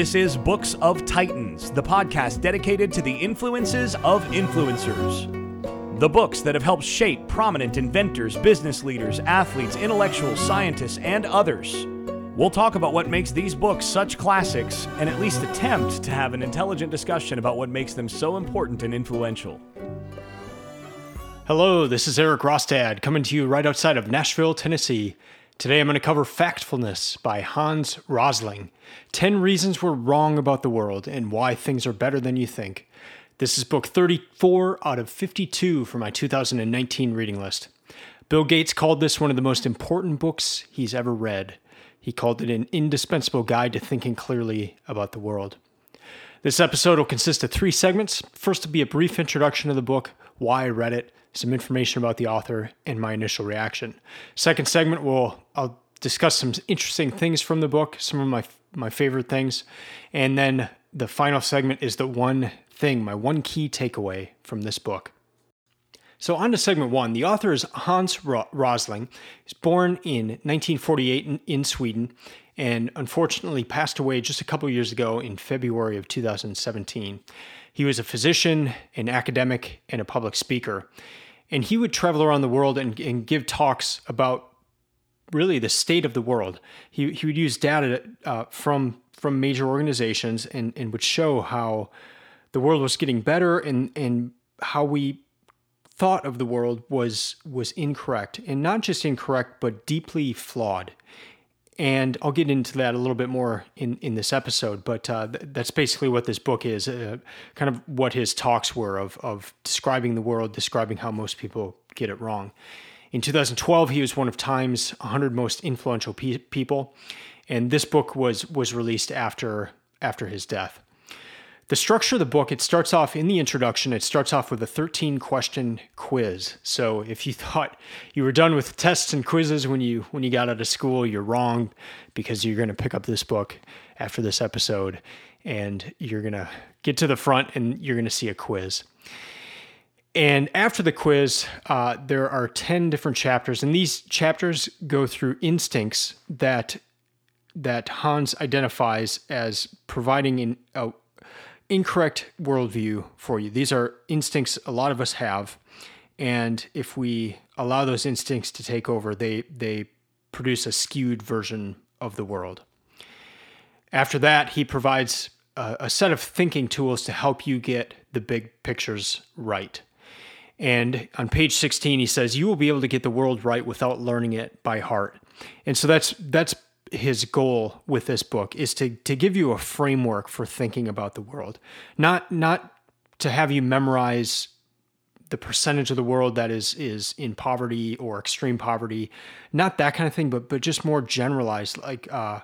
This is Books of Titans, the podcast dedicated to the influences of influencers. The books that have helped shape prominent inventors, business leaders, athletes, intellectuals, scientists, and others. We'll talk about what makes these books such classics and at least attempt to have an intelligent discussion about what makes them so important and influential. Hello, this is Eric Rostad coming to you right outside of Nashville, Tennessee. Today I'm going to cover Factfulness by Hans Rosling 10 Reasons We're Wrong About the World and Why Things Are Better Than You Think. This is book 34 out of 52 for my 2019 reading list. Bill Gates called this one of the most important books he's ever read. He called it an indispensable guide to thinking clearly about the world. This episode will consist of three segments. First will be a brief introduction of the book, why I read it, some information about the author, and my initial reaction. Second segment will I'll discuss some interesting things from the book, some of my my favorite things, and then the final segment is the one thing, my one key takeaway from this book. So, on to segment one. The author is Hans Rosling. He's born in 1948 in, in Sweden and unfortunately passed away just a couple years ago in February of 2017. He was a physician, an academic, and a public speaker. And he would travel around the world and, and give talks about really the state of the world. He, he would use data uh, from, from major organizations and, and would show how the world was getting better and and how we thought of the world was was incorrect and not just incorrect but deeply flawed and I'll get into that a little bit more in, in this episode, but uh, th- that's basically what this book is uh, kind of what his talks were of, of describing the world, describing how most people get it wrong. In 2012, he was one of Time's 100 most influential pe- people, and this book was, was released after, after his death. The structure of the book, it starts off in the introduction, it starts off with a 13 question quiz. So if you thought you were done with tests and quizzes when you when you got out of school, you're wrong because you're going to pick up this book after this episode and you're going to get to the front and you're going to see a quiz. And after the quiz, uh, there are 10 different chapters, and these chapters go through instincts that that Hans identifies as providing an, a, incorrect worldview for you. These are instincts a lot of us have, and if we allow those instincts to take over, they they produce a skewed version of the world. After that, he provides a, a set of thinking tools to help you get the big pictures right. And on page 16, he says, You will be able to get the world right without learning it by heart. And so that's that's his goal with this book is to to give you a framework for thinking about the world, not not to have you memorize the percentage of the world that is is in poverty or extreme poverty, not that kind of thing, but but just more generalized like uh,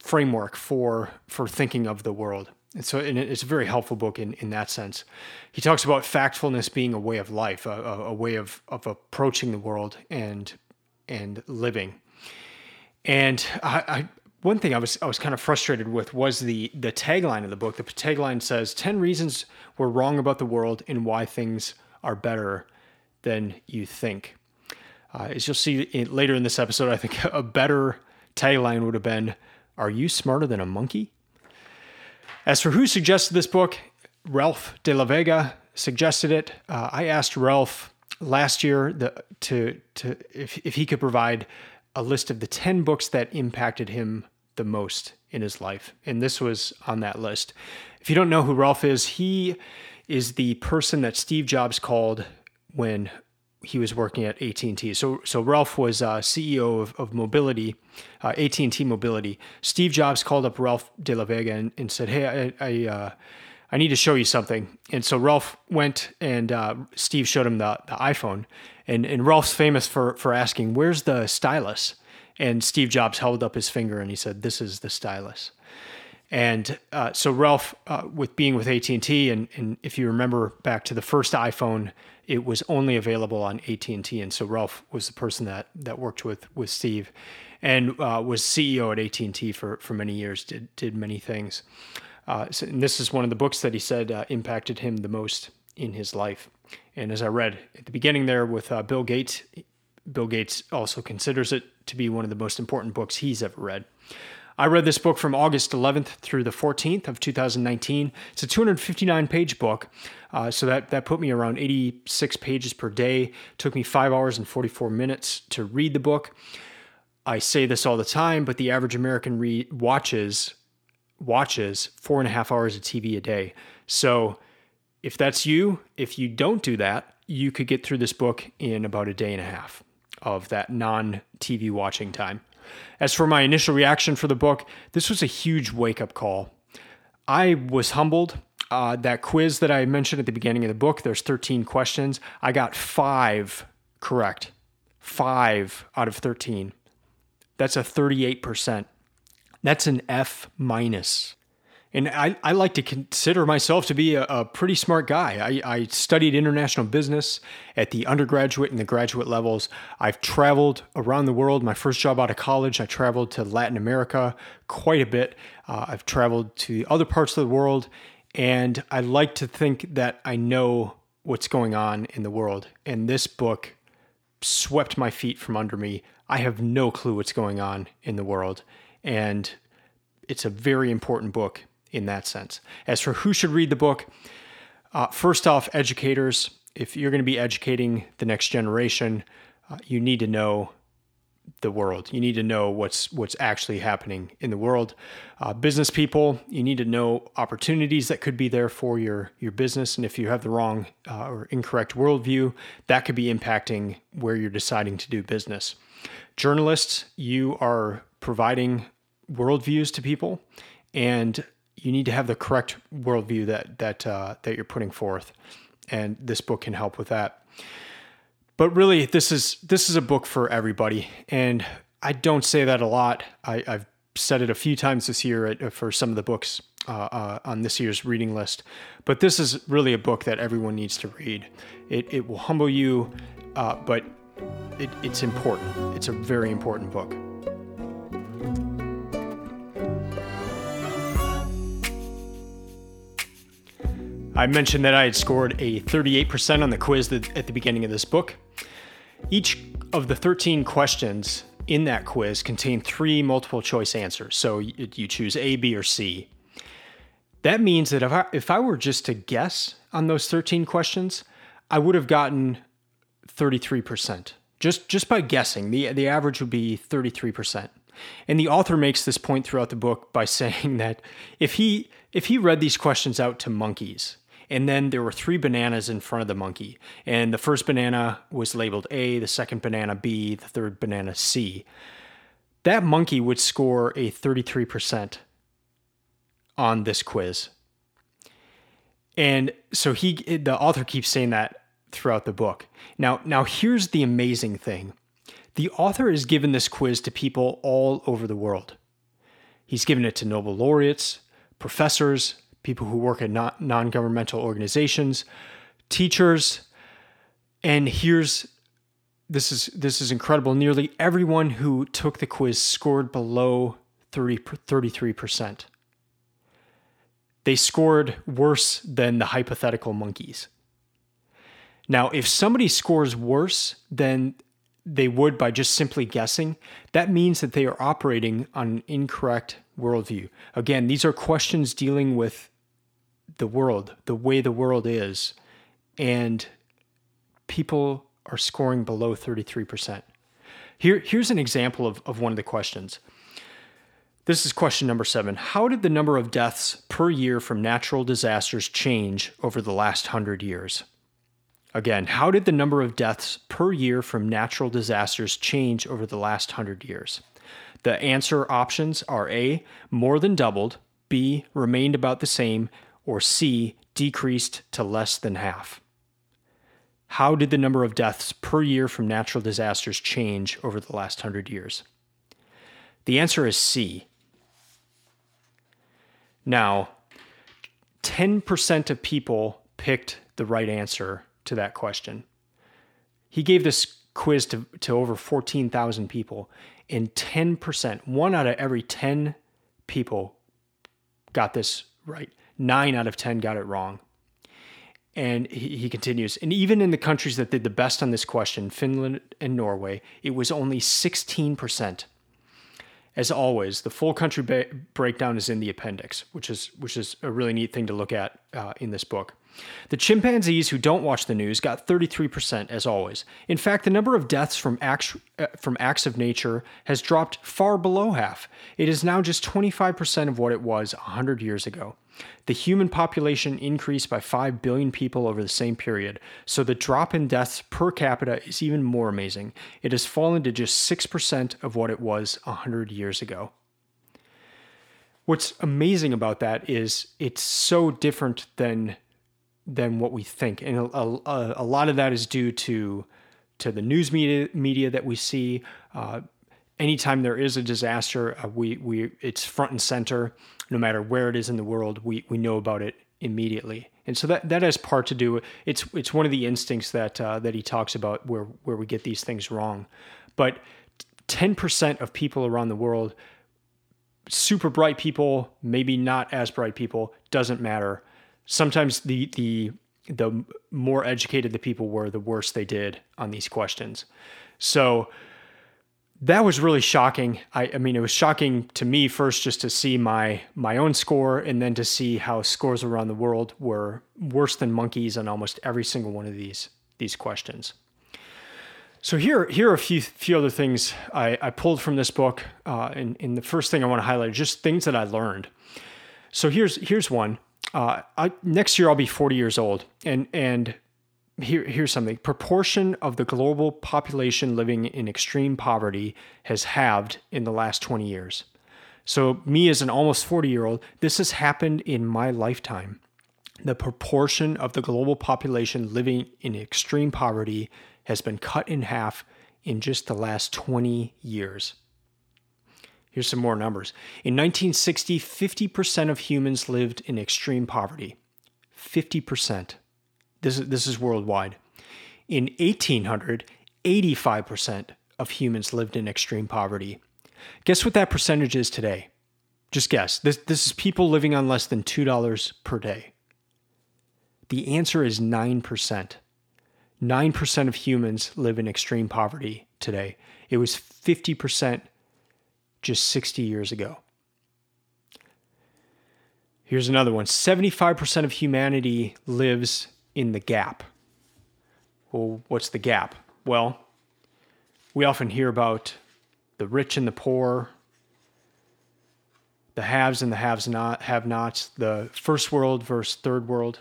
framework for for thinking of the world. And so and it's a very helpful book in, in that sense. He talks about factfulness being a way of life, a, a, a way of, of approaching the world and and living. And I, I, one thing I was I was kind of frustrated with was the the tagline of the book. The tagline says 10 reasons we're wrong about the world and why things are better than you think. Uh, as you'll see in, later in this episode, I think a better tagline would have been Are you smarter than a monkey? As for who suggested this book, Ralph de la Vega suggested it. Uh, I asked Ralph last year the, to, to if, if he could provide a list of the 10 books that impacted him the most in his life. And this was on that list. If you don't know who Ralph is, he is the person that Steve Jobs called when he was working at AT&T. So, so Ralph was uh, CEO of, of Mobility, uh, AT&T Mobility. Steve Jobs called up Ralph De La Vega and, and said, "Hey, I, I, uh, I, need to show you something." And so Ralph went and uh, Steve showed him the, the iPhone, and and Ralph's famous for for asking, "Where's the stylus?" And Steve Jobs held up his finger and he said, "This is the stylus." And uh, so Ralph, uh, with being with AT and T, and if you remember back to the first iPhone, it was only available on AT and T, and so Ralph was the person that that worked with with Steve, and uh, was CEO at AT and T for for many years. Did did many things. Uh, so, and this is one of the books that he said uh, impacted him the most in his life. And as I read at the beginning there with uh, Bill Gates, Bill Gates also considers it to be one of the most important books he's ever read. I read this book from August 11th through the 14th of 2019. It's a 259 page book. Uh, so that, that put me around 86 pages per day. It took me five hours and 44 minutes to read the book. I say this all the time, but the average American re- watches watches four and a half hours of TV a day. So if that's you, if you don't do that, you could get through this book in about a day and a half of that non TV watching time. As for my initial reaction for the book, this was a huge wake up call. I was humbled. Uh, that quiz that I mentioned at the beginning of the book, there's 13 questions. I got five correct. Five out of 13. That's a 38%. That's an F minus. And I, I like to consider myself to be a, a pretty smart guy. I, I, studied international business at the undergraduate and the graduate levels. I've traveled around the world. My first job out of college, I traveled to Latin America quite a bit. Uh, I've traveled to other parts of the world. And I like to think that I know what's going on in the world. And this book swept my feet from under me. I have no clue what's going on in the world. And it's a very important book in that sense. As for who should read the book, uh, first off, educators. If you're going to be educating the next generation, uh, you need to know the world. You need to know what's what's actually happening in the world. Uh, business people, you need to know opportunities that could be there for your your business, and if you have the wrong uh, or incorrect worldview, that could be impacting where you're deciding to do business. Journalists, you are providing worldviews to people, and you need to have the correct worldview that that uh, that you're putting forth, and this book can help with that. But really, this is this is a book for everybody, and I don't say that a lot. I, have said it a few times this year at, for some of the books uh, uh, on this year's reading list. But this is really a book that everyone needs to read. It it will humble you, uh, but it, it's important. It's a very important book. I mentioned that I had scored a 38% on the quiz at the beginning of this book. Each of the 13 questions in that quiz contain three multiple choice answers. So you choose A, B, or C. That means that if I, if I were just to guess on those 13 questions, I would have gotten 33%. Just just by guessing, the the average would be 33%. And the author makes this point throughout the book by saying that if he if he read these questions out to monkeys and then there were three bananas in front of the monkey. And the first banana was labeled A, the second banana B, the third banana C. That monkey would score a 33% on this quiz. And so he the author keeps saying that throughout the book. Now now here's the amazing thing. The author has given this quiz to people all over the world. He's given it to Nobel laureates, professors, people who work at non governmental organizations, teachers. And here's this is this is incredible. Nearly everyone who took the quiz scored below 30, 33%. They scored worse than the hypothetical monkeys. Now, if somebody scores worse than they would by just simply guessing, that means that they are operating on an incorrect worldview. Again, these are questions dealing with the world, the way the world is, and people are scoring below 33%. Here, here's an example of, of one of the questions. This is question number seven. How did the number of deaths per year from natural disasters change over the last hundred years? Again, how did the number of deaths per year from natural disasters change over the last hundred years? The answer options are A, more than doubled, B, remained about the same, or C, decreased to less than half. How did the number of deaths per year from natural disasters change over the last hundred years? The answer is C. Now, 10% of people picked the right answer to that question. He gave this quiz to, to over 14,000 people, and 10%, one out of every 10 people got this right. Nine out of 10 got it wrong. And he, he continues, and even in the countries that did the best on this question, Finland and Norway, it was only 16%. As always, the full country ba- breakdown is in the appendix, which is which is a really neat thing to look at uh, in this book. The chimpanzees who don't watch the news got 33% as always. In fact, the number of deaths from acts, uh, from acts of nature has dropped far below half. It is now just 25% of what it was 100 years ago. The human population increased by 5 billion people over the same period, so the drop in deaths per capita is even more amazing. It has fallen to just 6% of what it was 100 years ago. What's amazing about that is it's so different than than what we think, and a, a, a lot of that is due to to the news media media that we see. Uh, anytime there is a disaster, uh, we we it's front and center. No matter where it is in the world, we we know about it immediately, and so that that has part to do. It's it's one of the instincts that uh, that he talks about where where we get these things wrong, but ten percent of people around the world, super bright people, maybe not as bright people, doesn't matter sometimes the the the more educated the people were, the worse they did on these questions. So that was really shocking. I, I, mean, it was shocking to me first just to see my my own score, and then to see how scores around the world were worse than monkeys on almost every single one of these these questions. So here here are a few few other things I, I pulled from this book, uh, and, and the first thing I want to highlight is just things that I learned. So here's here's one uh, I, next year I'll be 40 years old, and and here here's something: proportion of the global population living in extreme poverty has halved in the last 20 years. So me as an almost 40 year old, this has happened in my lifetime. The proportion of the global population living in extreme poverty has been cut in half in just the last 20 years. Here's some more numbers. In 1960, 50% of humans lived in extreme poverty. 50%. This is, this is worldwide. In 1800, 85% of humans lived in extreme poverty. Guess what that percentage is today? Just guess. This, this is people living on less than $2 per day. The answer is 9%. 9% of humans live in extreme poverty today. It was 50% just 60 years ago. Here's another one 75% of humanity lives in the gap. Well, what's the gap? Well, we often hear about the rich and the poor, the haves and the haves not have nots, the first world versus third world.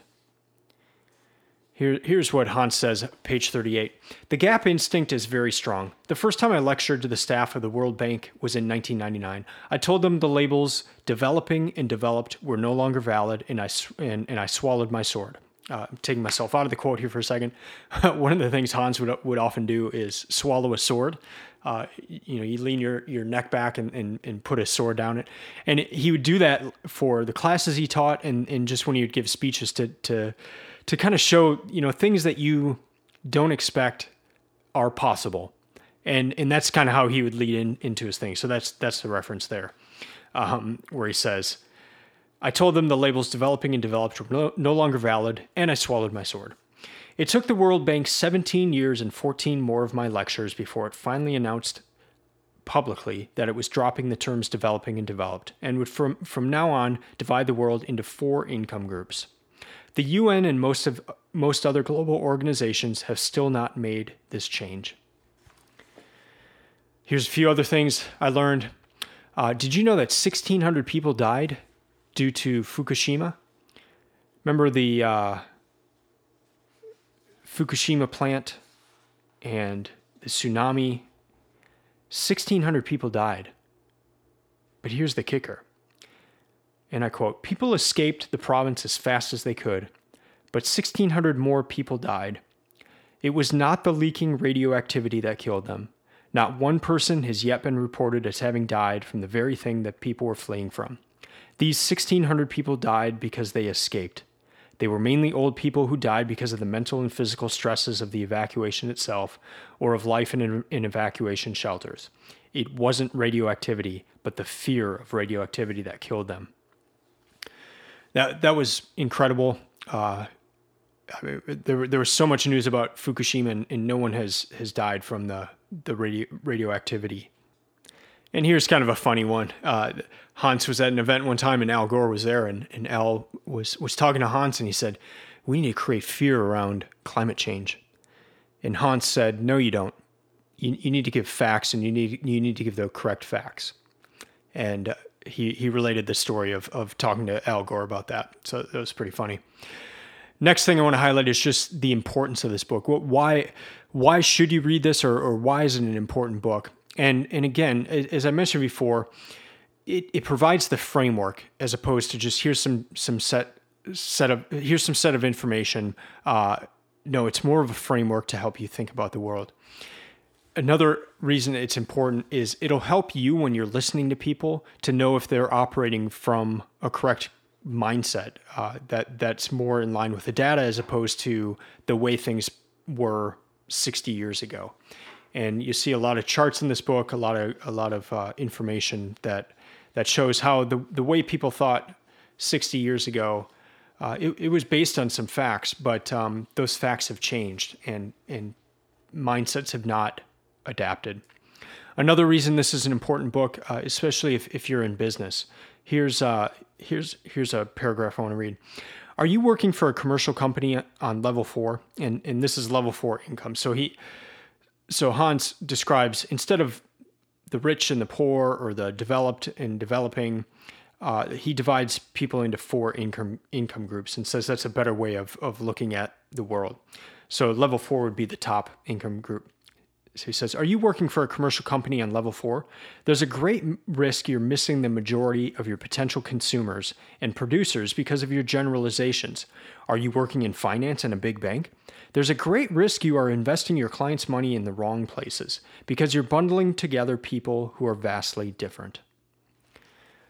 Here, here's what Hans says, page 38. The gap instinct is very strong. The first time I lectured to the staff of the World Bank was in 1999. I told them the labels developing and developed were no longer valid, and I, and, and I swallowed my sword. Uh, taking myself out of the quote here for a second. One of the things Hans would, would often do is swallow a sword. Uh, you know, you lean your, your neck back and, and, and put a sword down it. And he would do that for the classes he taught and, and just when he would give speeches to, to, to kind of show you know things that you don't expect are possible and and that's kind of how he would lead in, into his thing so that's that's the reference there um, where he says i told them the labels developing and developed were no, no longer valid and i swallowed my sword it took the world bank 17 years and 14 more of my lectures before it finally announced publicly that it was dropping the terms developing and developed and would from, from now on divide the world into four income groups the UN and most of most other global organizations have still not made this change. Here's a few other things I learned. Uh, did you know that 1,600 people died due to Fukushima? Remember the uh, Fukushima plant and the tsunami? 1,600 people died. But here's the kicker and I quote People escaped the province as fast as they could, but 1,600 more people died. It was not the leaking radioactivity that killed them. Not one person has yet been reported as having died from the very thing that people were fleeing from. These 1,600 people died because they escaped. They were mainly old people who died because of the mental and physical stresses of the evacuation itself or of life in, in evacuation shelters. It wasn't radioactivity, but the fear of radioactivity that killed them that that was incredible. Uh, I mean, there there was so much news about Fukushima, and, and, no one has has died from the the radio, radioactivity. And here's kind of a funny one. Uh, Hans was at an event one time, and Al Gore was there, and, and Al was was talking to Hans, and he said, "We need to create fear around climate change." And Hans said, "No, you don't. You, you need to give facts, and you need you need to give the correct facts." And uh, he he related the story of of talking to Al Gore about that, so that was pretty funny. Next thing I want to highlight is just the importance of this book. What, why why should you read this, or, or why is it an important book? And and again, as I mentioned before, it, it provides the framework as opposed to just here's some some set set of here's some set of information. Uh, no, it's more of a framework to help you think about the world. Another reason it's important is it'll help you when you're listening to people to know if they're operating from a correct mindset uh, that that's more in line with the data as opposed to the way things were 60 years ago. And you see a lot of charts in this book, a lot of a lot of uh, information that that shows how the the way people thought 60 years ago. Uh, it, it was based on some facts, but um, those facts have changed, and and mindsets have not adapted. Another reason this is an important book, uh, especially if, if you're in business. Here's uh, here's here's a paragraph I want to read. Are you working for a commercial company on level four? And and this is level four income. So he so Hans describes instead of the rich and the poor or the developed and developing, uh, he divides people into four income income groups and says that's a better way of of looking at the world. So level four would be the top income group. So he says, Are you working for a commercial company on level four? There's a great risk you're missing the majority of your potential consumers and producers because of your generalizations. Are you working in finance in a big bank? There's a great risk you are investing your clients' money in the wrong places because you're bundling together people who are vastly different.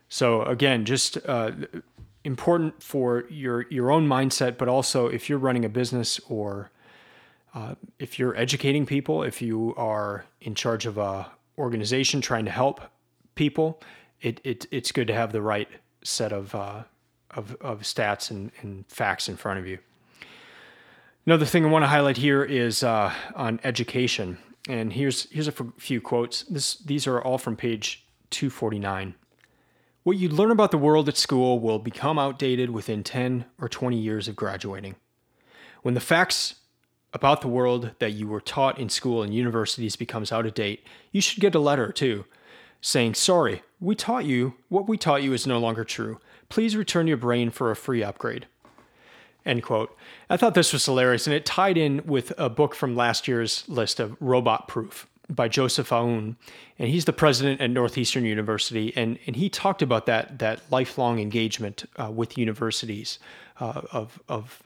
So, again, just uh, important for your, your own mindset, but also if you're running a business or uh, if you're educating people, if you are in charge of a organization trying to help people, it, it it's good to have the right set of uh, of, of stats and, and facts in front of you. Another thing I want to highlight here is uh, on education, and here's here's a few quotes. This these are all from page 249. What you learn about the world at school will become outdated within 10 or 20 years of graduating. When the facts about the world that you were taught in school and universities becomes out of date, you should get a letter too, saying, Sorry, we taught you, what we taught you is no longer true. Please return your brain for a free upgrade. End quote. I thought this was hilarious, and it tied in with a book from last year's list of Robot Proof by Joseph Aoun, and he's the president at Northeastern University, and and he talked about that that lifelong engagement uh, with universities uh, of of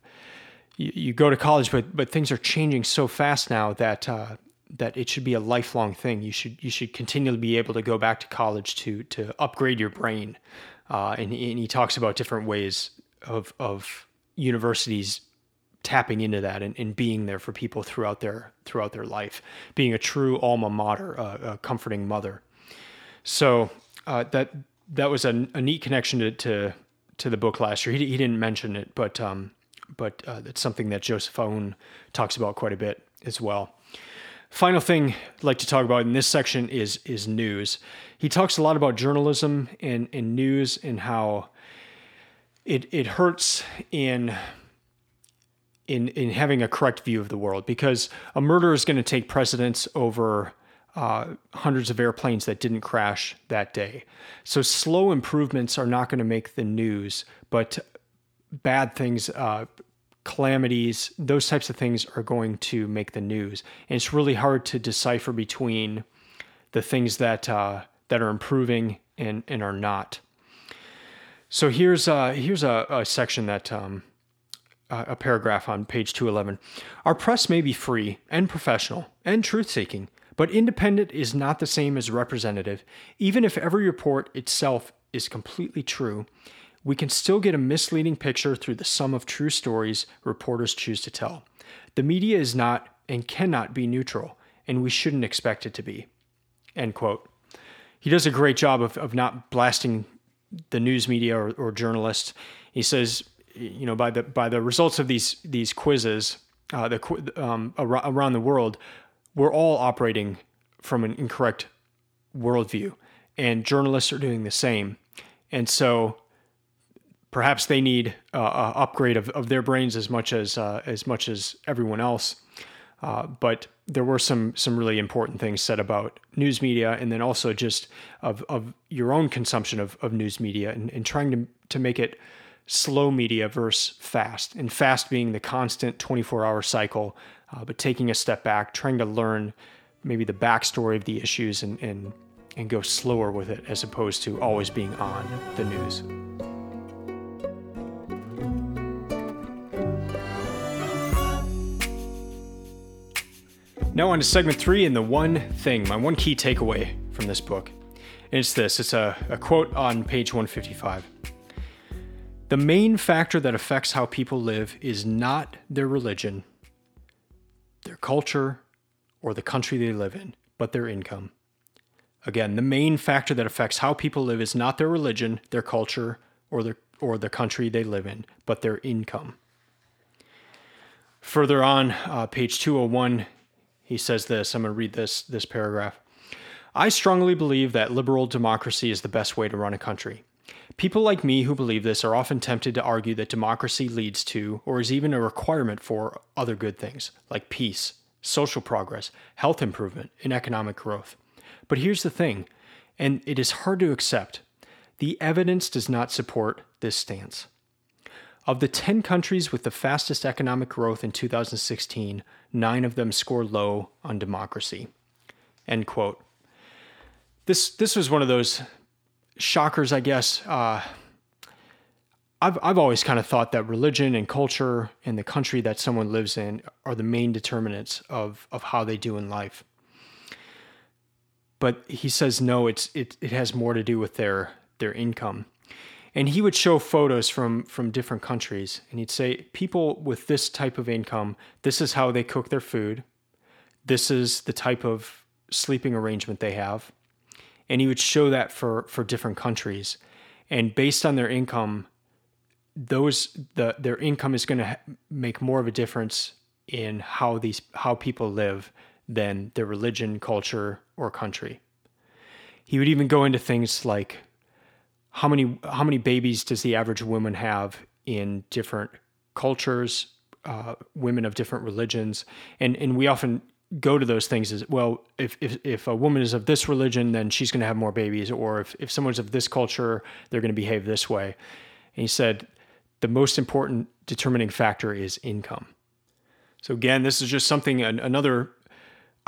you, you, go to college, but but things are changing so fast now that. Uh, that it should be a lifelong thing. You should you should continually be able to go back to college to to upgrade your brain, uh, and, and he talks about different ways of of universities tapping into that and, and, being there for people throughout their throughout their life, being a true alma mater, a comforting mother. So uh, that that was a, a, neat connection to, to, to the book last year. He, he didn't mention it, but um, but uh, it's something that Joseph Aoun talks about quite a bit as well. Final thing I'd like to talk about in this section is is news. He talks a lot about journalism and, and news and how it it hurts in in in having a correct view of the world because a murder is going to take precedence over uh, hundreds of airplanes that didn't crash that day. So slow improvements are not going to make the news, but bad things, uh, calamities, those types of things are going to make the news. And it's really hard to decipher between the things that uh, that are improving and and are not. So here's uh, here's a, a section that um, a paragraph on page 211. Our press may be free and professional and truth seeking, but independent is not the same as representative. Even if every report itself is completely true, we can still get a misleading picture through the sum of true stories reporters choose to tell. The media is not and cannot be neutral, and we shouldn't expect it to be. End quote. He does a great job of, of not blasting the news media or, or journalists. He says, you know, by the by the results of these these quizzes, uh, the um, around the world, we're all operating from an incorrect worldview, and journalists are doing the same. And so perhaps they need uh, a upgrade of, of their brains as much as uh, as much as everyone else. Uh, but there were some some really important things said about news media, and then also just of of your own consumption of, of news media and, and trying to to make it slow media versus fast, and fast being the constant 24 hour cycle, uh, but taking a step back, trying to learn maybe the backstory of the issues and and and go slower with it as opposed to always being on the news. Now, on to segment three and the one thing, my one key takeaway from this book. And it's this it's a, a quote on page 155. The main factor that affects how people live is not their religion, their culture, or the country they live in, but their income. Again, the main factor that affects how people live is not their religion, their culture, or their or the country they live in, but their income. Further on, uh, page 201, he says this. I'm going to read this this paragraph. I strongly believe that liberal democracy is the best way to run a country. People like me who believe this are often tempted to argue that democracy leads to, or is even a requirement for, other good things, like peace, social progress, health improvement, and economic growth. But here's the thing, and it is hard to accept the evidence does not support this stance. Of the 10 countries with the fastest economic growth in 2016, nine of them score low on democracy. End quote. This, this was one of those shockers, I guess. Uh, I've, I've always kind of thought that religion and culture and the country that someone lives in are the main determinants of, of how they do in life. But he says no, it's it, it has more to do with their their income and he would show photos from from different countries. And he'd say people with this type of income this is how they cook their food. This is the type of sleeping arrangement they have. And he would show that for for different countries. And based on their income those the their income is going to make more of a difference in how these how people live than their religion culture or country. He would even go into things like how many how many babies does the average woman have in different cultures, uh, women of different religions, and and we often go to those things as well. If if if a woman is of this religion, then she's going to have more babies, or if if someone's of this culture, they're going to behave this way. And he said the most important determining factor is income. So again, this is just something another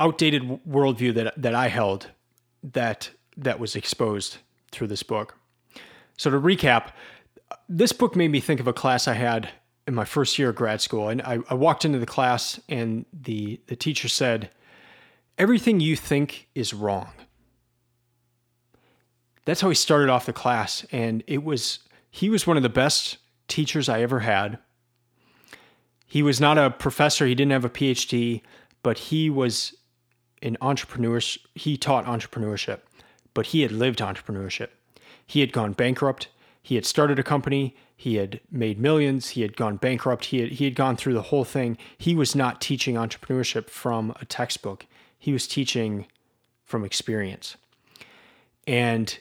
outdated worldview that that I held that that was exposed through this book. So to recap, this book made me think of a class I had in my first year of grad school. And I, I walked into the class and the, the teacher said, Everything you think is wrong. That's how he started off the class. And it was, he was one of the best teachers I ever had. He was not a professor, he didn't have a PhD, but he was an entrepreneur. He taught entrepreneurship, but he had lived entrepreneurship. He had gone bankrupt. He had started a company. He had made millions. He had gone bankrupt. He had, he had gone through the whole thing. He was not teaching entrepreneurship from a textbook, he was teaching from experience. And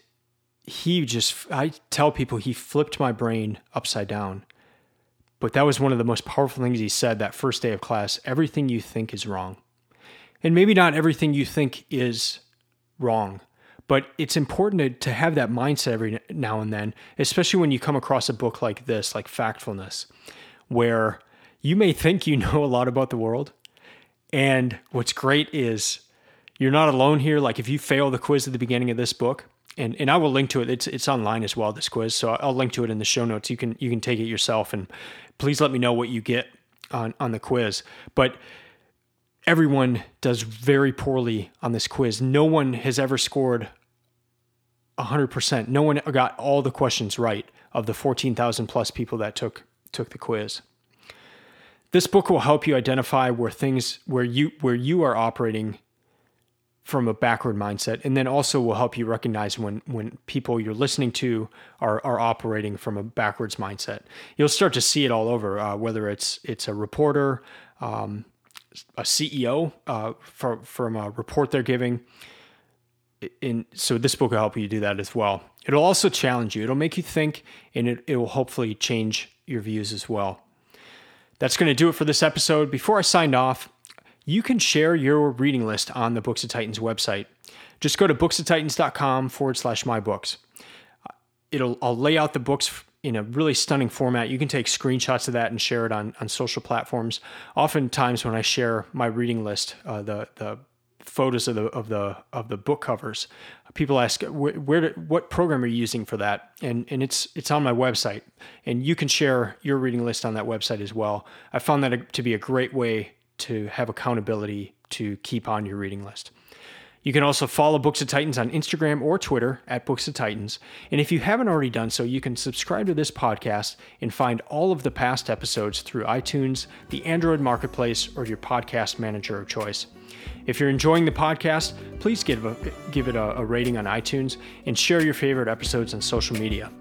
he just, I tell people, he flipped my brain upside down. But that was one of the most powerful things he said that first day of class. Everything you think is wrong. And maybe not everything you think is wrong, but it's important to, to have that mindset every now and then, especially when you come across a book like this, like Factfulness, where you may think you know a lot about the world. And what's great is you're not alone here. Like if you fail the quiz at the beginning of this book, and, and I will link to it. It's it's online as well. This quiz, so I'll link to it in the show notes. You can you can take it yourself, and please let me know what you get on on the quiz. But everyone does very poorly on this quiz. No one has ever scored 100%. No one got all the questions right of the 14,000 plus people that took took the quiz. This book will help you identify where things where you where you are operating from a backward mindset and then also will help you recognize when when people you're listening to are are operating from a backwards mindset. You'll start to see it all over uh, whether it's it's a reporter um, a CEO uh, for, from a report they're giving in so this book will help you do that as well. It'll also challenge you. It'll make you think, and it, it will hopefully change your views as well. That's going to do it for this episode. Before I sign off, you can share your reading list on the Books of Titans website. Just go to booksoftitans.com forward slash my books. It'll I'll lay out the books in a really stunning format. You can take screenshots of that and share it on, on social platforms. Oftentimes, when I share my reading list, uh, the the photos of the of the of the book covers, people ask where, what program are you using for that, and and it's it's on my website, and you can share your reading list on that website as well. I found that to be a great way to have accountability to keep on your reading list. You can also follow Books of Titans on Instagram or Twitter at Books of Titans. And if you haven't already done so, you can subscribe to this podcast and find all of the past episodes through iTunes, the Android Marketplace, or your podcast manager of choice. If you're enjoying the podcast, please give, a, give it a, a rating on iTunes and share your favorite episodes on social media.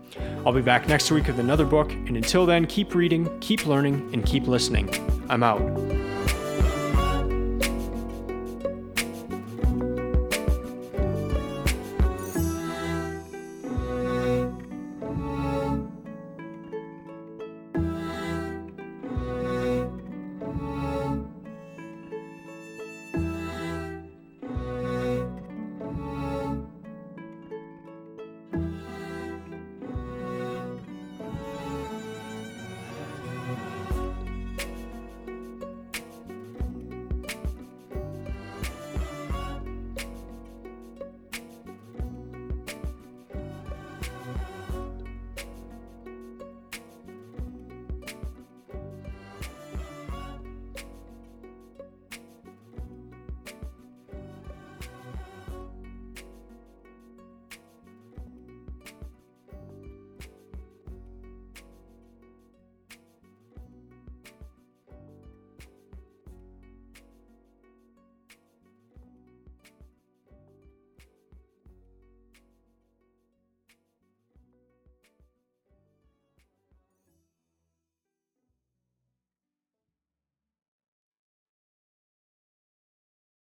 I'll be back next week with another book, and until then, keep reading, keep learning, and keep listening. I'm out.